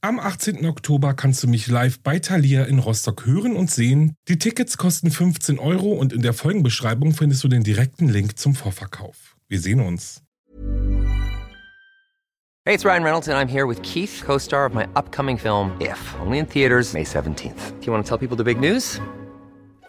Am 18. Oktober kannst du mich live bei Thalia in Rostock hören und sehen. Die Tickets kosten 15 Euro und in der Folgenbeschreibung findest du den direkten Link zum Vorverkauf. Wir sehen uns. Hey, it's Ryan Reynolds and I'm here with Keith, co-star of my upcoming film If, only in theaters May 17th. Do you want to tell people the big news?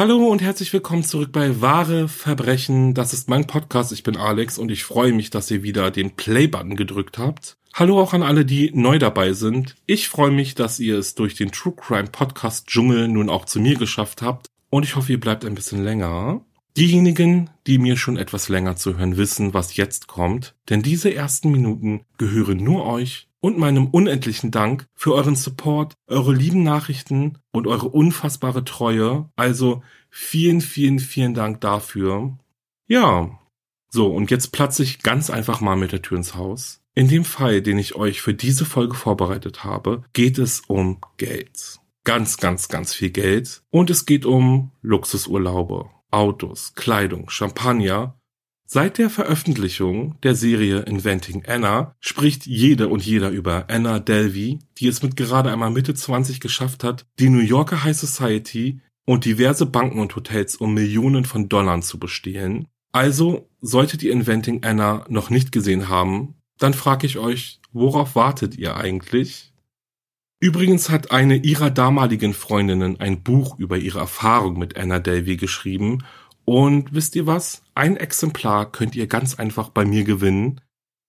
Hallo und herzlich willkommen zurück bei Wahre Verbrechen. Das ist mein Podcast. Ich bin Alex und ich freue mich, dass ihr wieder den Play-Button gedrückt habt. Hallo auch an alle, die neu dabei sind. Ich freue mich, dass ihr es durch den True Crime Podcast Dschungel nun auch zu mir geschafft habt und ich hoffe, ihr bleibt ein bisschen länger. Diejenigen, die mir schon etwas länger zu hören, wissen, was jetzt kommt, denn diese ersten Minuten gehören nur euch und meinem unendlichen Dank für euren Support, eure lieben Nachrichten und eure unfassbare Treue. Also vielen, vielen, vielen Dank dafür. Ja, so, und jetzt platze ich ganz einfach mal mit der Tür ins Haus. In dem Fall, den ich euch für diese Folge vorbereitet habe, geht es um Geld. Ganz, ganz, ganz viel Geld. Und es geht um Luxusurlaube, Autos, Kleidung, Champagner Seit der Veröffentlichung der Serie Inventing Anna spricht jede und jeder über Anna Delvey, die es mit gerade einmal Mitte 20 geschafft hat, die New Yorker High Society und diverse Banken und Hotels um Millionen von Dollar zu bestehlen. Also solltet ihr Inventing Anna noch nicht gesehen haben, dann frage ich euch, worauf wartet ihr eigentlich? Übrigens hat eine ihrer damaligen Freundinnen ein Buch über ihre Erfahrung mit Anna Delvey geschrieben und wisst ihr was? Ein Exemplar könnt ihr ganz einfach bei mir gewinnen.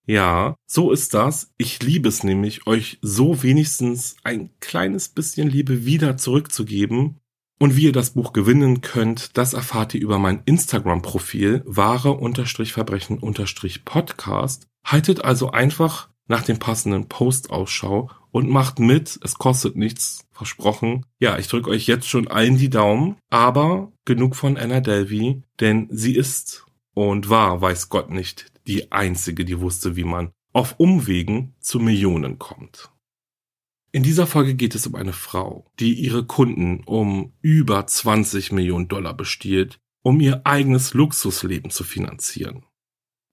Ja, so ist das. Ich liebe es nämlich, euch so wenigstens ein kleines bisschen Liebe wieder zurückzugeben. Und wie ihr das Buch gewinnen könnt, das erfahrt ihr über mein Instagram-Profil wahre-verbrechen-podcast. Haltet also einfach nach dem passenden Post Ausschau und macht mit. Es kostet nichts, versprochen. Ja, ich drücke euch jetzt schon allen die Daumen, aber genug von Anna Delvey, denn sie ist und war, weiß Gott nicht, die einzige, die wusste, wie man auf Umwegen zu Millionen kommt. In dieser Folge geht es um eine Frau, die ihre Kunden um über 20 Millionen Dollar bestiehlt, um ihr eigenes Luxusleben zu finanzieren.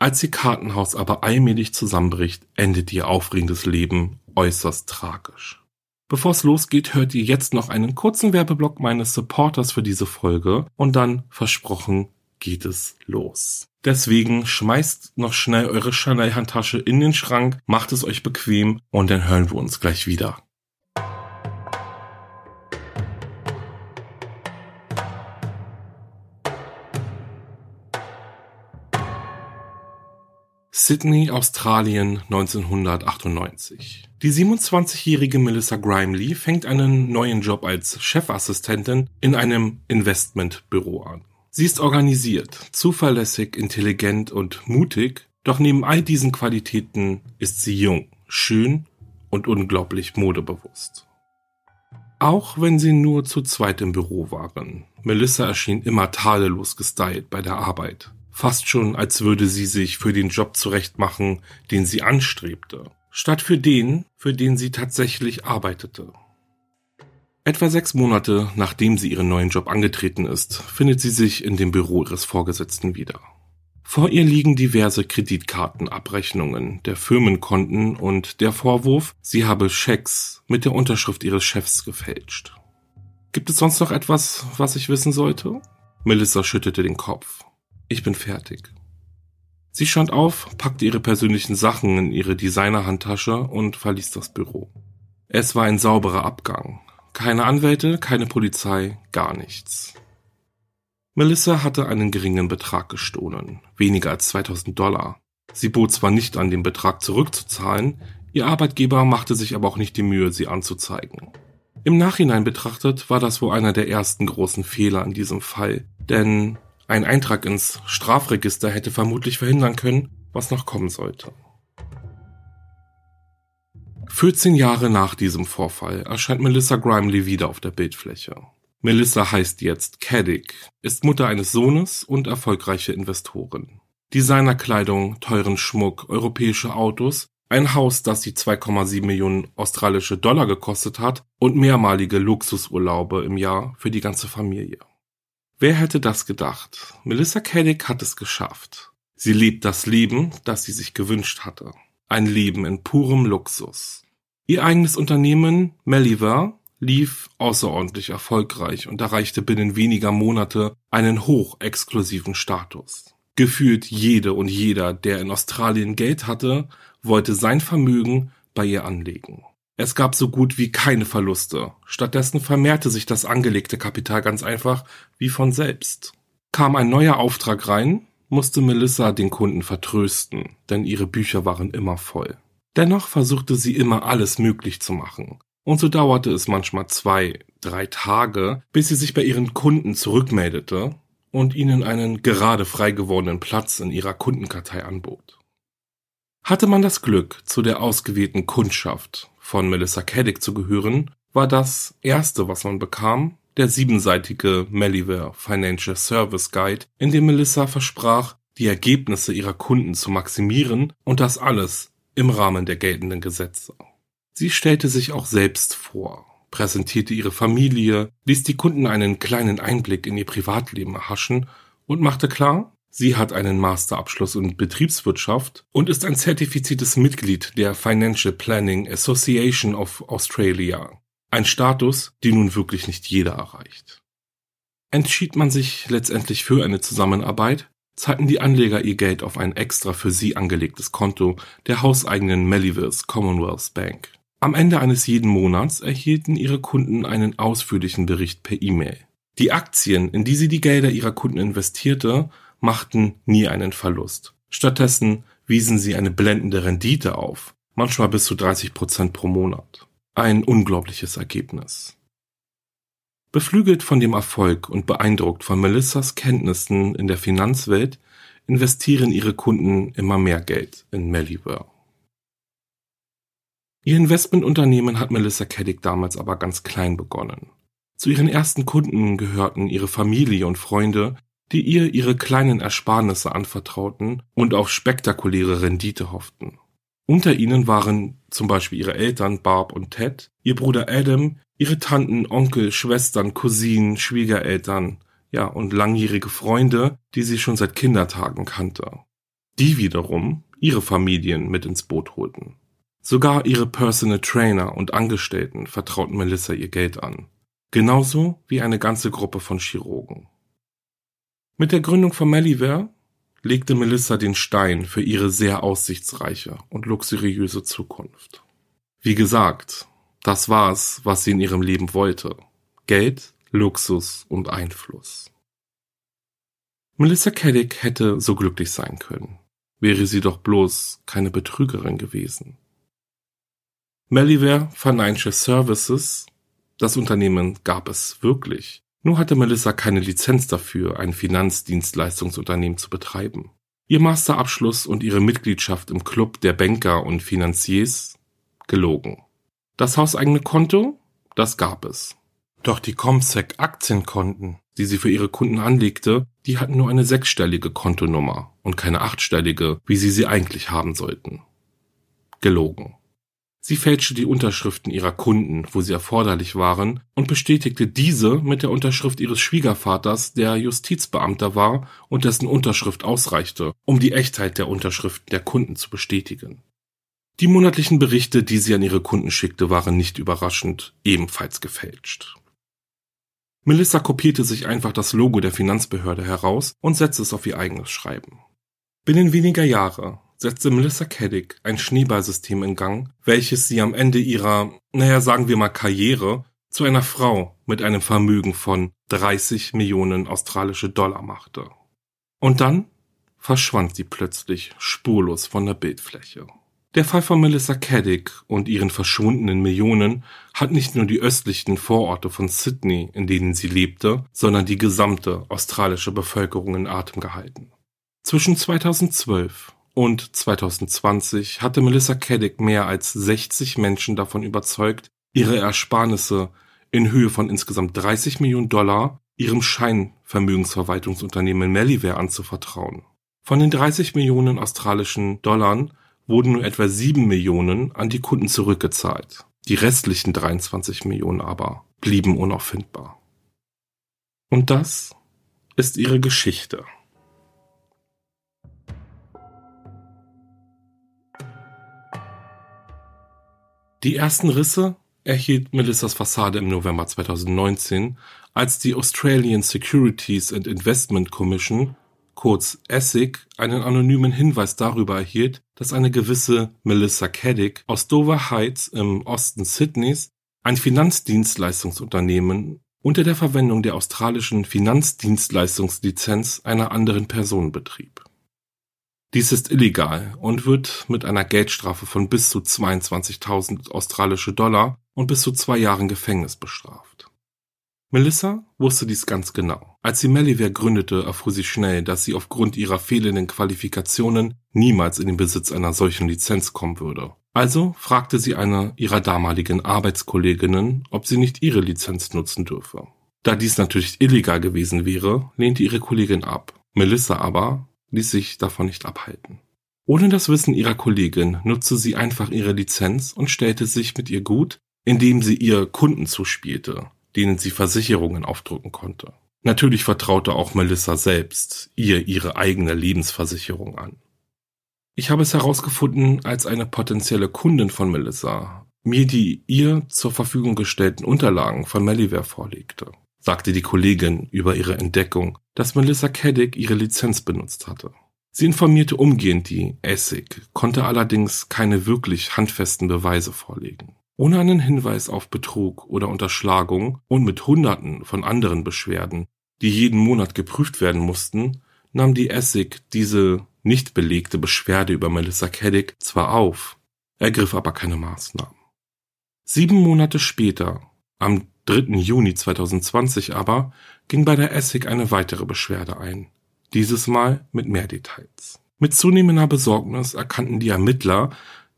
Als ihr Kartenhaus aber allmählich zusammenbricht, endet ihr aufregendes Leben äußerst tragisch. Bevor es losgeht, hört ihr jetzt noch einen kurzen Werbeblock meines Supporters für diese Folge und dann, versprochen, geht es los. Deswegen schmeißt noch schnell eure Chanel-Handtasche in den Schrank, macht es euch bequem und dann hören wir uns gleich wieder. Sydney, Australien 1998. Die 27-jährige Melissa Grimley fängt einen neuen Job als Chefassistentin in einem Investmentbüro an. Sie ist organisiert, zuverlässig, intelligent und mutig, doch neben all diesen Qualitäten ist sie jung, schön und unglaublich modebewusst. Auch wenn sie nur zu zweit im Büro waren, Melissa erschien immer tadellos gestylt bei der Arbeit fast schon als würde sie sich für den Job zurechtmachen, den sie anstrebte, statt für den, für den sie tatsächlich arbeitete. Etwa sechs Monate nachdem sie ihren neuen Job angetreten ist, findet sie sich in dem Büro ihres Vorgesetzten wieder. Vor ihr liegen diverse Kreditkartenabrechnungen der Firmenkonten und der Vorwurf, sie habe Schecks mit der Unterschrift ihres Chefs gefälscht. Gibt es sonst noch etwas, was ich wissen sollte? Melissa schüttelte den Kopf. Ich bin fertig. Sie stand auf, packte ihre persönlichen Sachen in ihre Designerhandtasche und verließ das Büro. Es war ein sauberer Abgang. Keine Anwälte, keine Polizei, gar nichts. Melissa hatte einen geringen Betrag gestohlen, weniger als 2000 Dollar. Sie bot zwar nicht an, den Betrag zurückzuzahlen, ihr Arbeitgeber machte sich aber auch nicht die Mühe, sie anzuzeigen. Im Nachhinein betrachtet war das wohl einer der ersten großen Fehler in diesem Fall, denn ein Eintrag ins Strafregister hätte vermutlich verhindern können, was noch kommen sollte. 14 Jahre nach diesem Vorfall erscheint Melissa Grimley wieder auf der Bildfläche. Melissa heißt jetzt Caddick, ist Mutter eines Sohnes und erfolgreiche Investorin. Designerkleidung, teuren Schmuck, europäische Autos, ein Haus, das sie 2,7 Millionen australische Dollar gekostet hat und mehrmalige Luxusurlaube im Jahr für die ganze Familie. Wer hätte das gedacht? Melissa Caddick hat es geschafft. Sie lebt das Leben, das sie sich gewünscht hatte. Ein Leben in purem Luxus. Ihr eigenes Unternehmen, Melliver, lief außerordentlich erfolgreich und erreichte binnen weniger Monate einen hochexklusiven Status. Gefühlt jede und jeder, der in Australien Geld hatte, wollte sein Vermögen bei ihr anlegen. Es gab so gut wie keine Verluste. Stattdessen vermehrte sich das angelegte Kapital ganz einfach wie von selbst. Kam ein neuer Auftrag rein, musste Melissa den Kunden vertrösten, denn ihre Bücher waren immer voll. Dennoch versuchte sie immer alles möglich zu machen. Und so dauerte es manchmal zwei, drei Tage, bis sie sich bei ihren Kunden zurückmeldete und ihnen einen gerade frei gewordenen Platz in ihrer Kundenkartei anbot. Hatte man das Glück, zu der ausgewählten Kundschaft von Melissa Caddick zu gehören, war das erste, was man bekam, der siebenseitige Melliver Financial Service Guide, in dem Melissa versprach, die Ergebnisse ihrer Kunden zu maximieren und das alles im Rahmen der geltenden Gesetze. Sie stellte sich auch selbst vor, präsentierte ihre Familie, ließ die Kunden einen kleinen Einblick in ihr Privatleben erhaschen und machte klar, sie hat einen Masterabschluss in Betriebswirtschaft und ist ein zertifiziertes Mitglied der Financial Planning Association of Australia, ein Status, den nun wirklich nicht jeder erreicht. Entschied man sich letztendlich für eine Zusammenarbeit, zahlten die Anleger ihr Geld auf ein extra für sie angelegtes Konto der hauseigenen Mellivers Commonwealth Bank. Am Ende eines jeden Monats erhielten ihre Kunden einen ausführlichen Bericht per E-Mail. Die Aktien, in die sie die Gelder ihrer Kunden investierte, machten nie einen Verlust. Stattdessen wiesen sie eine blendende Rendite auf, manchmal bis zu 30 Prozent pro Monat. Ein unglaubliches Ergebnis. Beflügelt von dem Erfolg und beeindruckt von Melissas Kenntnissen in der Finanzwelt investieren ihre Kunden immer mehr Geld in Melliver. Ihr Investmentunternehmen hat Melissa Caddick damals aber ganz klein begonnen. Zu ihren ersten Kunden gehörten ihre Familie und Freunde, die ihr ihre kleinen Ersparnisse anvertrauten und auf spektakuläre Rendite hofften. Unter ihnen waren zum Beispiel ihre Eltern Barb und Ted, ihr Bruder Adam, ihre Tanten, Onkel, Schwestern, Cousinen, Schwiegereltern, ja, und langjährige Freunde, die sie schon seit Kindertagen kannte. Die wiederum ihre Familien mit ins Boot holten. Sogar ihre Personal Trainer und Angestellten vertrauten Melissa ihr Geld an. Genauso wie eine ganze Gruppe von Chirurgen. Mit der Gründung von Melliver legte Melissa den Stein für ihre sehr aussichtsreiche und luxuriöse Zukunft. Wie gesagt, das war es, was sie in ihrem Leben wollte. Geld, Luxus und Einfluss. Melissa Caddick hätte so glücklich sein können, wäre sie doch bloß keine Betrügerin gewesen. Melliver Financial Services, das Unternehmen gab es wirklich. Nur hatte Melissa keine Lizenz dafür, ein Finanzdienstleistungsunternehmen zu betreiben. Ihr Masterabschluss und ihre Mitgliedschaft im Club der Banker und Finanziers gelogen. Das hauseigene Konto, das gab es. Doch die Comsec Aktienkonten, die sie für ihre Kunden anlegte, die hatten nur eine sechsstellige Kontonummer und keine achtstellige, wie sie sie eigentlich haben sollten. Gelogen. Sie fälschte die Unterschriften ihrer Kunden, wo sie erforderlich waren, und bestätigte diese mit der Unterschrift ihres Schwiegervaters, der Justizbeamter war und dessen Unterschrift ausreichte, um die Echtheit der Unterschriften der Kunden zu bestätigen. Die monatlichen Berichte, die sie an ihre Kunden schickte, waren nicht überraschend ebenfalls gefälscht. Melissa kopierte sich einfach das Logo der Finanzbehörde heraus und setzte es auf ihr eigenes Schreiben. Binnen weniger Jahre setzte Melissa Caddick ein Schneeballsystem in Gang, welches sie am Ende ihrer, naja, sagen wir mal Karriere, zu einer Frau mit einem Vermögen von 30 Millionen australische Dollar machte. Und dann verschwand sie plötzlich spurlos von der Bildfläche. Der Fall von Melissa Caddick und ihren verschwundenen Millionen hat nicht nur die östlichen Vororte von Sydney, in denen sie lebte, sondern die gesamte australische Bevölkerung in Atem gehalten. Zwischen 2012 und 2020 hatte Melissa Caddick mehr als 60 Menschen davon überzeugt, ihre Ersparnisse in Höhe von insgesamt 30 Millionen Dollar ihrem Scheinvermögensverwaltungsunternehmen Meliware anzuvertrauen. Von den 30 Millionen australischen Dollar wurden nur etwa 7 Millionen an die Kunden zurückgezahlt. Die restlichen 23 Millionen aber blieben unauffindbar. Und das ist ihre Geschichte. Die ersten Risse erhielt Melissas Fassade im November 2019, als die Australian Securities and Investment Commission, kurz ASIC, einen anonymen Hinweis darüber erhielt, dass eine gewisse Melissa Caddick aus Dover Heights im Osten Sydneys ein Finanzdienstleistungsunternehmen unter der Verwendung der australischen Finanzdienstleistungslizenz einer anderen Person betrieb. Dies ist illegal und wird mit einer Geldstrafe von bis zu 22.000 australische Dollar und bis zu zwei Jahren Gefängnis bestraft. Melissa wusste dies ganz genau. Als sie Meliware gründete, erfuhr sie schnell, dass sie aufgrund ihrer fehlenden Qualifikationen niemals in den Besitz einer solchen Lizenz kommen würde. Also fragte sie eine ihrer damaligen Arbeitskolleginnen, ob sie nicht ihre Lizenz nutzen dürfe. Da dies natürlich illegal gewesen wäre, lehnte ihre Kollegin ab. Melissa aber ließ sich davon nicht abhalten. Ohne das Wissen ihrer Kollegin nutzte sie einfach ihre Lizenz und stellte sich mit ihr gut, indem sie ihr Kunden zuspielte, denen sie Versicherungen aufdrücken konnte. Natürlich vertraute auch Melissa selbst ihr ihre eigene Lebensversicherung an. Ich habe es herausgefunden, als eine potenzielle Kundin von Melissa mir die ihr zur Verfügung gestellten Unterlagen von Meliware vorlegte sagte die Kollegin über ihre Entdeckung, dass Melissa Caddick ihre Lizenz benutzt hatte. Sie informierte umgehend die Essig, konnte allerdings keine wirklich handfesten Beweise vorlegen. Ohne einen Hinweis auf Betrug oder Unterschlagung und mit Hunderten von anderen Beschwerden, die jeden Monat geprüft werden mussten, nahm die Essig diese nicht belegte Beschwerde über Melissa Caddick zwar auf, ergriff aber keine Maßnahmen. Sieben Monate später, am 3. Juni 2020 aber ging bei der Essig eine weitere Beschwerde ein, dieses Mal mit mehr Details. Mit zunehmender Besorgnis erkannten die Ermittler,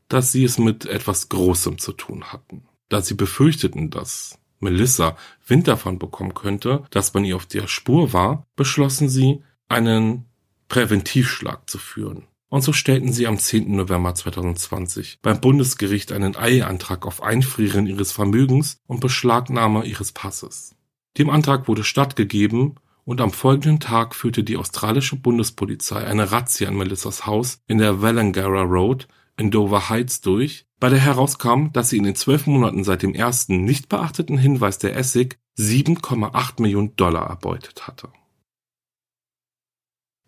dass sie es mit etwas Großem zu tun hatten. Da sie befürchteten, dass Melissa Wind davon bekommen könnte, dass man ihr auf der Spur war, beschlossen sie, einen Präventivschlag zu führen. Und so stellten sie am 10. November 2020 beim Bundesgericht einen Eilantrag auf Einfrieren ihres Vermögens und Beschlagnahme ihres Passes. Dem Antrag wurde stattgegeben und am folgenden Tag führte die australische Bundespolizei eine Razzia an Melissas Haus in der Wallangara Road in Dover Heights durch, bei der herauskam, dass sie in den zwölf Monaten seit dem ersten nicht beachteten Hinweis der Essig 7,8 Millionen Dollar erbeutet hatte.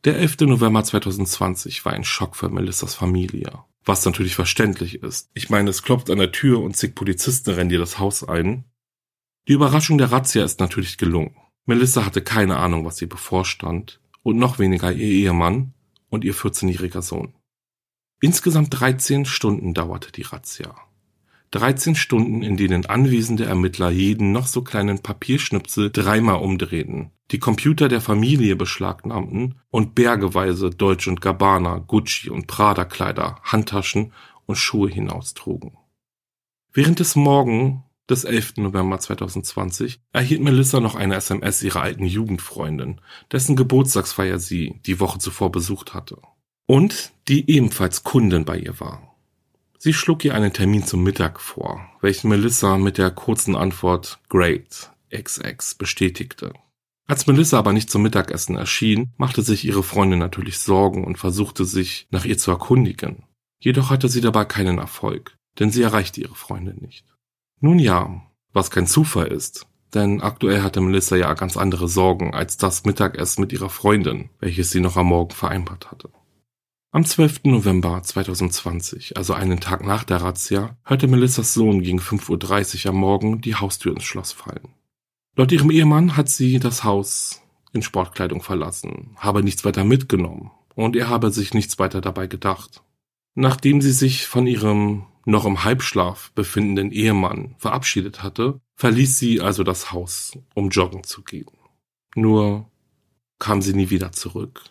Der 11. November 2020 war ein Schock für Melissas Familie. Was natürlich verständlich ist. Ich meine, es klopft an der Tür und zig Polizisten rennen dir das Haus ein. Die Überraschung der Razzia ist natürlich gelungen. Melissa hatte keine Ahnung, was ihr bevorstand und noch weniger ihr Ehemann und ihr 14-jähriger Sohn. Insgesamt 13 Stunden dauerte die Razzia. 13 Stunden, in denen anwesende Ermittler jeden noch so kleinen Papierschnipsel dreimal umdrehten, die Computer der Familie beschlagnahmten und bergeweise Deutsch und Gabbana, Gucci und Prada Kleider, Handtaschen und Schuhe hinaustrugen. Während des Morgen des 11. November 2020 erhielt Melissa noch eine SMS ihrer alten Jugendfreundin, dessen Geburtstagsfeier sie die Woche zuvor besucht hatte. Und die ebenfalls Kundin bei ihr war. Sie schlug ihr einen Termin zum Mittag vor, welchen Melissa mit der kurzen Antwort Great XX bestätigte. Als Melissa aber nicht zum Mittagessen erschien, machte sich ihre Freundin natürlich Sorgen und versuchte sich nach ihr zu erkundigen. Jedoch hatte sie dabei keinen Erfolg, denn sie erreichte ihre Freundin nicht. Nun ja, was kein Zufall ist, denn aktuell hatte Melissa ja ganz andere Sorgen als das Mittagessen mit ihrer Freundin, welches sie noch am Morgen vereinbart hatte. Am 12. November 2020, also einen Tag nach der Razzia, hörte Melissas Sohn gegen 5.30 Uhr am Morgen die Haustür ins Schloss fallen. Laut ihrem Ehemann hat sie das Haus in Sportkleidung verlassen, habe nichts weiter mitgenommen und er habe sich nichts weiter dabei gedacht. Nachdem sie sich von ihrem noch im Halbschlaf befindenden Ehemann verabschiedet hatte, verließ sie also das Haus, um joggen zu gehen. Nur kam sie nie wieder zurück.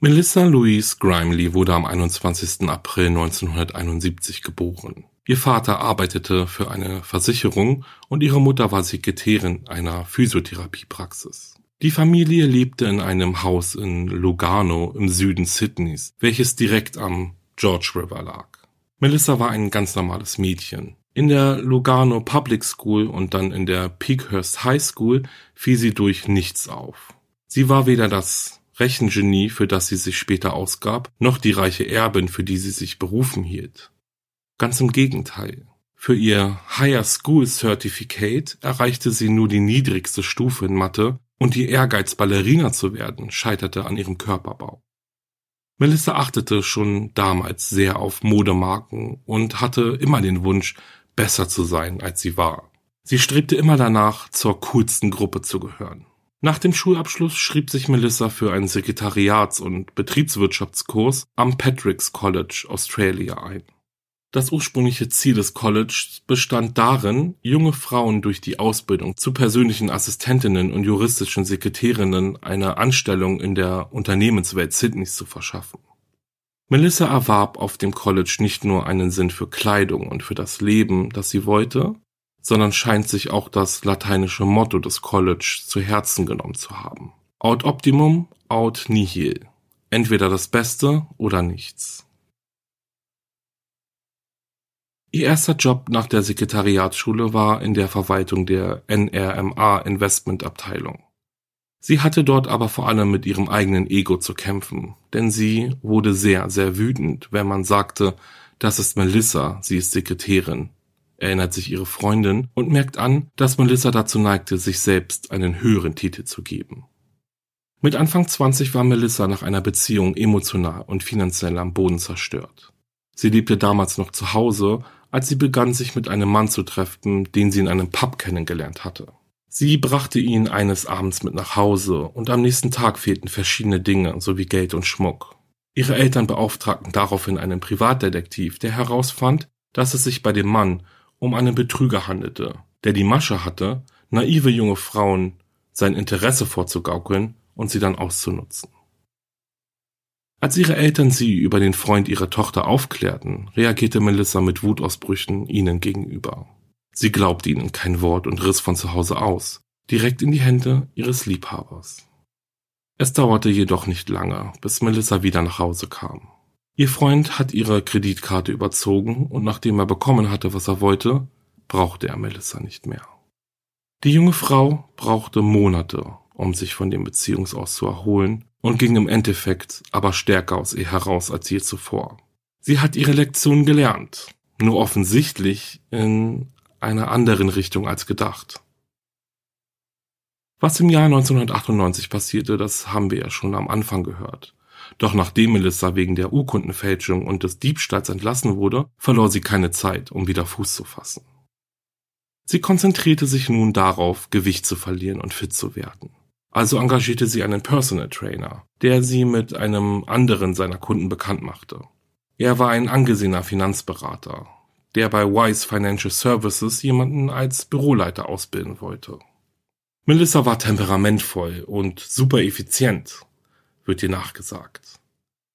Melissa Louise Grimley wurde am 21. April 1971 geboren. Ihr Vater arbeitete für eine Versicherung und ihre Mutter war Sekretärin einer Physiotherapiepraxis. Die Familie lebte in einem Haus in Lugano im Süden Sydneys, welches direkt am George River lag. Melissa war ein ganz normales Mädchen. In der Lugano Public School und dann in der Peakhurst High School fiel sie durch nichts auf. Sie war weder das Rechengenie, für das sie sich später ausgab, noch die reiche Erbin, für die sie sich berufen hielt. Ganz im Gegenteil. Für ihr Higher School Certificate erreichte sie nur die niedrigste Stufe in Mathe und ihr Ehrgeiz, Ballerina zu werden, scheiterte an ihrem Körperbau. Melissa achtete schon damals sehr auf Modemarken und hatte immer den Wunsch, besser zu sein, als sie war. Sie strebte immer danach, zur coolsten Gruppe zu gehören. Nach dem Schulabschluss schrieb sich Melissa für einen Sekretariats- und Betriebswirtschaftskurs am Patrick's College Australia ein. Das ursprüngliche Ziel des Colleges bestand darin, junge Frauen durch die Ausbildung zu persönlichen Assistentinnen und juristischen Sekretärinnen eine Anstellung in der Unternehmenswelt Sydneys zu verschaffen. Melissa erwarb auf dem College nicht nur einen Sinn für Kleidung und für das Leben, das sie wollte, sondern scheint sich auch das lateinische Motto des College zu Herzen genommen zu haben. Aut optimum, aut nihil. Entweder das Beste oder nichts. Ihr erster Job nach der Sekretariatsschule war in der Verwaltung der NRMA Investment Abteilung. Sie hatte dort aber vor allem mit ihrem eigenen Ego zu kämpfen, denn sie wurde sehr, sehr wütend, wenn man sagte, das ist Melissa, sie ist Sekretärin, erinnert sich ihre Freundin und merkt an, dass Melissa dazu neigte, sich selbst einen höheren Titel zu geben. Mit Anfang 20 war Melissa nach einer Beziehung emotional und finanziell am Boden zerstört. Sie lebte damals noch zu Hause, als sie begann, sich mit einem Mann zu treffen, den sie in einem Pub kennengelernt hatte. Sie brachte ihn eines Abends mit nach Hause und am nächsten Tag fehlten verschiedene Dinge sowie Geld und Schmuck. Ihre Eltern beauftragten daraufhin einen Privatdetektiv, der herausfand, dass es sich bei dem Mann um einen Betrüger handelte, der die Masche hatte, naive junge Frauen sein Interesse vorzugaukeln und sie dann auszunutzen. Als ihre Eltern sie über den Freund ihrer Tochter aufklärten, reagierte Melissa mit Wutausbrüchen ihnen gegenüber. Sie glaubte ihnen kein Wort und riss von zu Hause aus, direkt in die Hände ihres Liebhabers. Es dauerte jedoch nicht lange, bis Melissa wieder nach Hause kam. Ihr Freund hat ihre Kreditkarte überzogen und nachdem er bekommen hatte, was er wollte, brauchte er Melissa nicht mehr. Die junge Frau brauchte Monate, um sich von dem Beziehungsaus zu erholen und ging im Endeffekt aber stärker aus ihr heraus als je zuvor. Sie hat ihre Lektion gelernt, nur offensichtlich in einer anderen Richtung als gedacht. Was im Jahr 1998 passierte, das haben wir ja schon am Anfang gehört. Doch nachdem Melissa wegen der Urkundenfälschung und des Diebstahls entlassen wurde, verlor sie keine Zeit, um wieder Fuß zu fassen. Sie konzentrierte sich nun darauf, Gewicht zu verlieren und fit zu werden. Also engagierte sie einen Personal Trainer, der sie mit einem anderen seiner Kunden bekannt machte. Er war ein angesehener Finanzberater, der bei Wise Financial Services jemanden als Büroleiter ausbilden wollte. Melissa war temperamentvoll und super effizient wird ihr nachgesagt.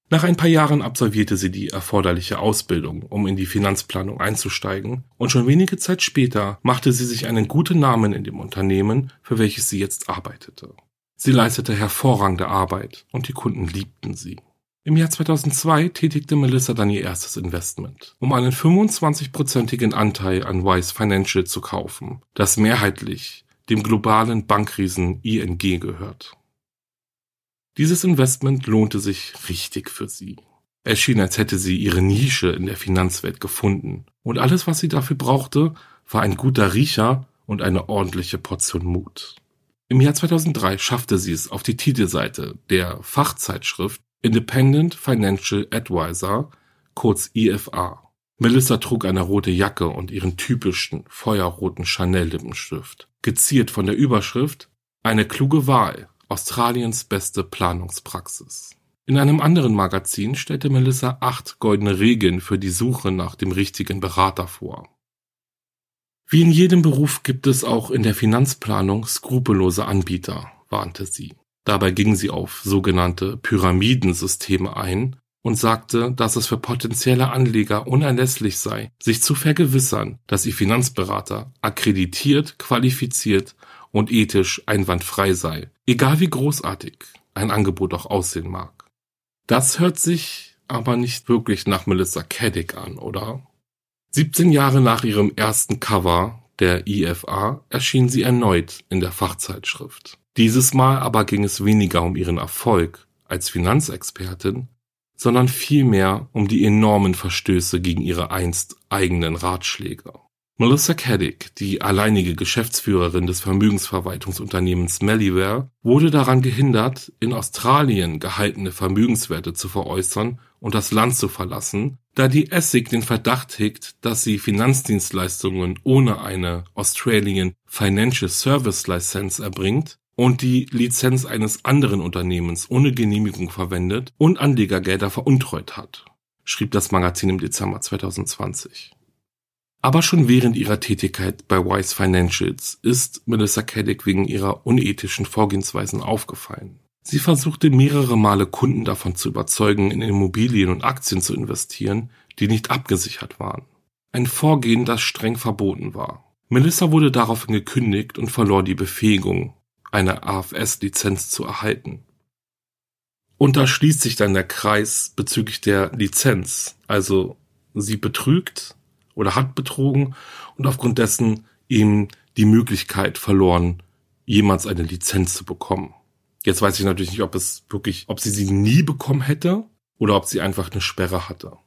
Nach ein paar Jahren absolvierte sie die erforderliche Ausbildung, um in die Finanzplanung einzusteigen, und schon wenige Zeit später machte sie sich einen guten Namen in dem Unternehmen, für welches sie jetzt arbeitete. Sie leistete hervorragende Arbeit und die Kunden liebten sie. Im Jahr 2002 tätigte Melissa dann ihr erstes Investment, um einen 25-prozentigen Anteil an Wise Financial zu kaufen, das mehrheitlich dem globalen Bankriesen ING gehört. Dieses Investment lohnte sich richtig für sie. Es schien, als hätte sie ihre Nische in der Finanzwelt gefunden. Und alles, was sie dafür brauchte, war ein guter Riecher und eine ordentliche Portion Mut. Im Jahr 2003 schaffte sie es auf die Titelseite der Fachzeitschrift Independent Financial Advisor, kurz IFA. Melissa trug eine rote Jacke und ihren typischen feuerroten Chanel-Lippenstift, geziert von der Überschrift Eine kluge Wahl, Australiens beste Planungspraxis. In einem anderen Magazin stellte Melissa acht goldene Regeln für die Suche nach dem richtigen Berater vor. Wie in jedem Beruf gibt es auch in der Finanzplanung skrupellose Anbieter, warnte sie. Dabei ging sie auf sogenannte Pyramidensysteme ein und sagte, dass es für potenzielle Anleger unerlässlich sei, sich zu vergewissern, dass ihr Finanzberater akkreditiert, qualifiziert und ethisch einwandfrei sei, egal wie großartig ein Angebot auch aussehen mag. Das hört sich aber nicht wirklich nach Melissa Caddick an, oder? 17 Jahre nach ihrem ersten Cover der IFA erschien sie erneut in der Fachzeitschrift. Dieses Mal aber ging es weniger um ihren Erfolg als Finanzexpertin, sondern vielmehr um die enormen Verstöße gegen ihre einst eigenen Ratschläge. Melissa Caddick, die alleinige Geschäftsführerin des Vermögensverwaltungsunternehmens Meliware, wurde daran gehindert, in Australien gehaltene Vermögenswerte zu veräußern und das Land zu verlassen, da die Essig den Verdacht hegt, dass sie Finanzdienstleistungen ohne eine Australian Financial Service License erbringt und die Lizenz eines anderen Unternehmens ohne Genehmigung verwendet und Anlegergelder veruntreut hat, schrieb das Magazin im Dezember 2020. Aber schon während ihrer Tätigkeit bei Wise Financials ist Melissa Caddick wegen ihrer unethischen Vorgehensweisen aufgefallen. Sie versuchte mehrere Male Kunden davon zu überzeugen, in Immobilien und Aktien zu investieren, die nicht abgesichert waren. Ein Vorgehen, das streng verboten war. Melissa wurde daraufhin gekündigt und verlor die Befähigung, eine AFS-Lizenz zu erhalten. Und da schließt sich dann der Kreis bezüglich der Lizenz. Also sie betrügt oder hat betrogen und aufgrund dessen eben die Möglichkeit verloren, jemals eine Lizenz zu bekommen. Jetzt weiß ich natürlich nicht, ob es wirklich, ob sie sie nie bekommen hätte oder ob sie einfach eine Sperre hatte.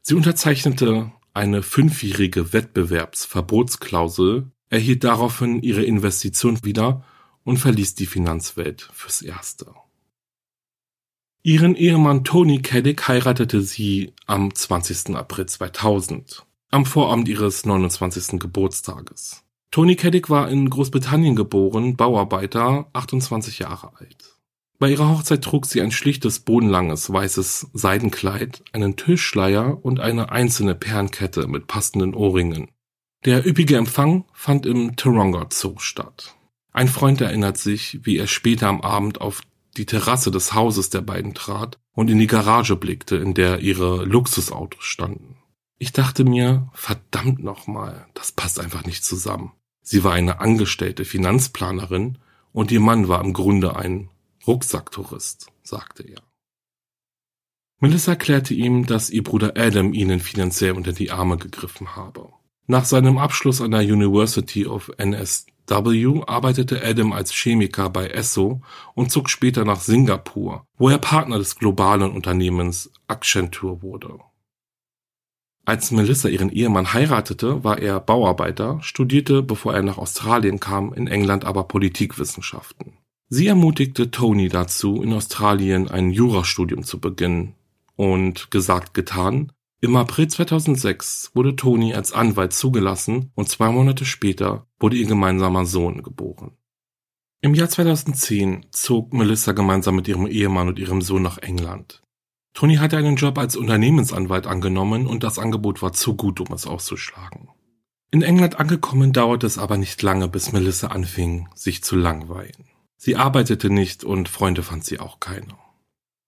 Sie unterzeichnete eine fünfjährige Wettbewerbsverbotsklausel, erhielt daraufhin ihre Investition wieder und verließ die Finanzwelt fürs Erste. Ihren Ehemann Tony Caddick heiratete sie am 20. April 2000, am Vorabend ihres 29. Geburtstages. Tony Caddick war in Großbritannien geboren, Bauarbeiter, 28 Jahre alt. Bei ihrer Hochzeit trug sie ein schlichtes, bodenlanges, weißes Seidenkleid, einen Tischschleier und eine einzelne Perlenkette mit passenden Ohrringen. Der üppige Empfang fand im Taronga Zoo statt. Ein Freund erinnert sich, wie er später am Abend auf die Terrasse des Hauses der beiden trat und in die Garage blickte, in der ihre Luxusautos standen. Ich dachte mir, verdammt nochmal, das passt einfach nicht zusammen. Sie war eine angestellte Finanzplanerin und ihr Mann war im Grunde ein Rucksacktourist, sagte er. Melissa erklärte ihm, dass ihr Bruder Adam ihnen finanziell unter die Arme gegriffen habe. Nach seinem Abschluss an der University of NSW arbeitete Adam als Chemiker bei Esso und zog später nach Singapur, wo er Partner des globalen Unternehmens Accenture wurde. Als Melissa ihren Ehemann heiratete, war er Bauarbeiter, studierte, bevor er nach Australien kam, in England aber Politikwissenschaften. Sie ermutigte Tony dazu, in Australien ein Jurastudium zu beginnen. Und gesagt, getan. Im April 2006 wurde Tony als Anwalt zugelassen und zwei Monate später wurde ihr gemeinsamer Sohn geboren. Im Jahr 2010 zog Melissa gemeinsam mit ihrem Ehemann und ihrem Sohn nach England. Tony hatte einen Job als Unternehmensanwalt angenommen und das Angebot war zu gut, um es auszuschlagen. In England angekommen dauerte es aber nicht lange, bis Melissa anfing, sich zu langweilen. Sie arbeitete nicht und Freunde fand sie auch keine.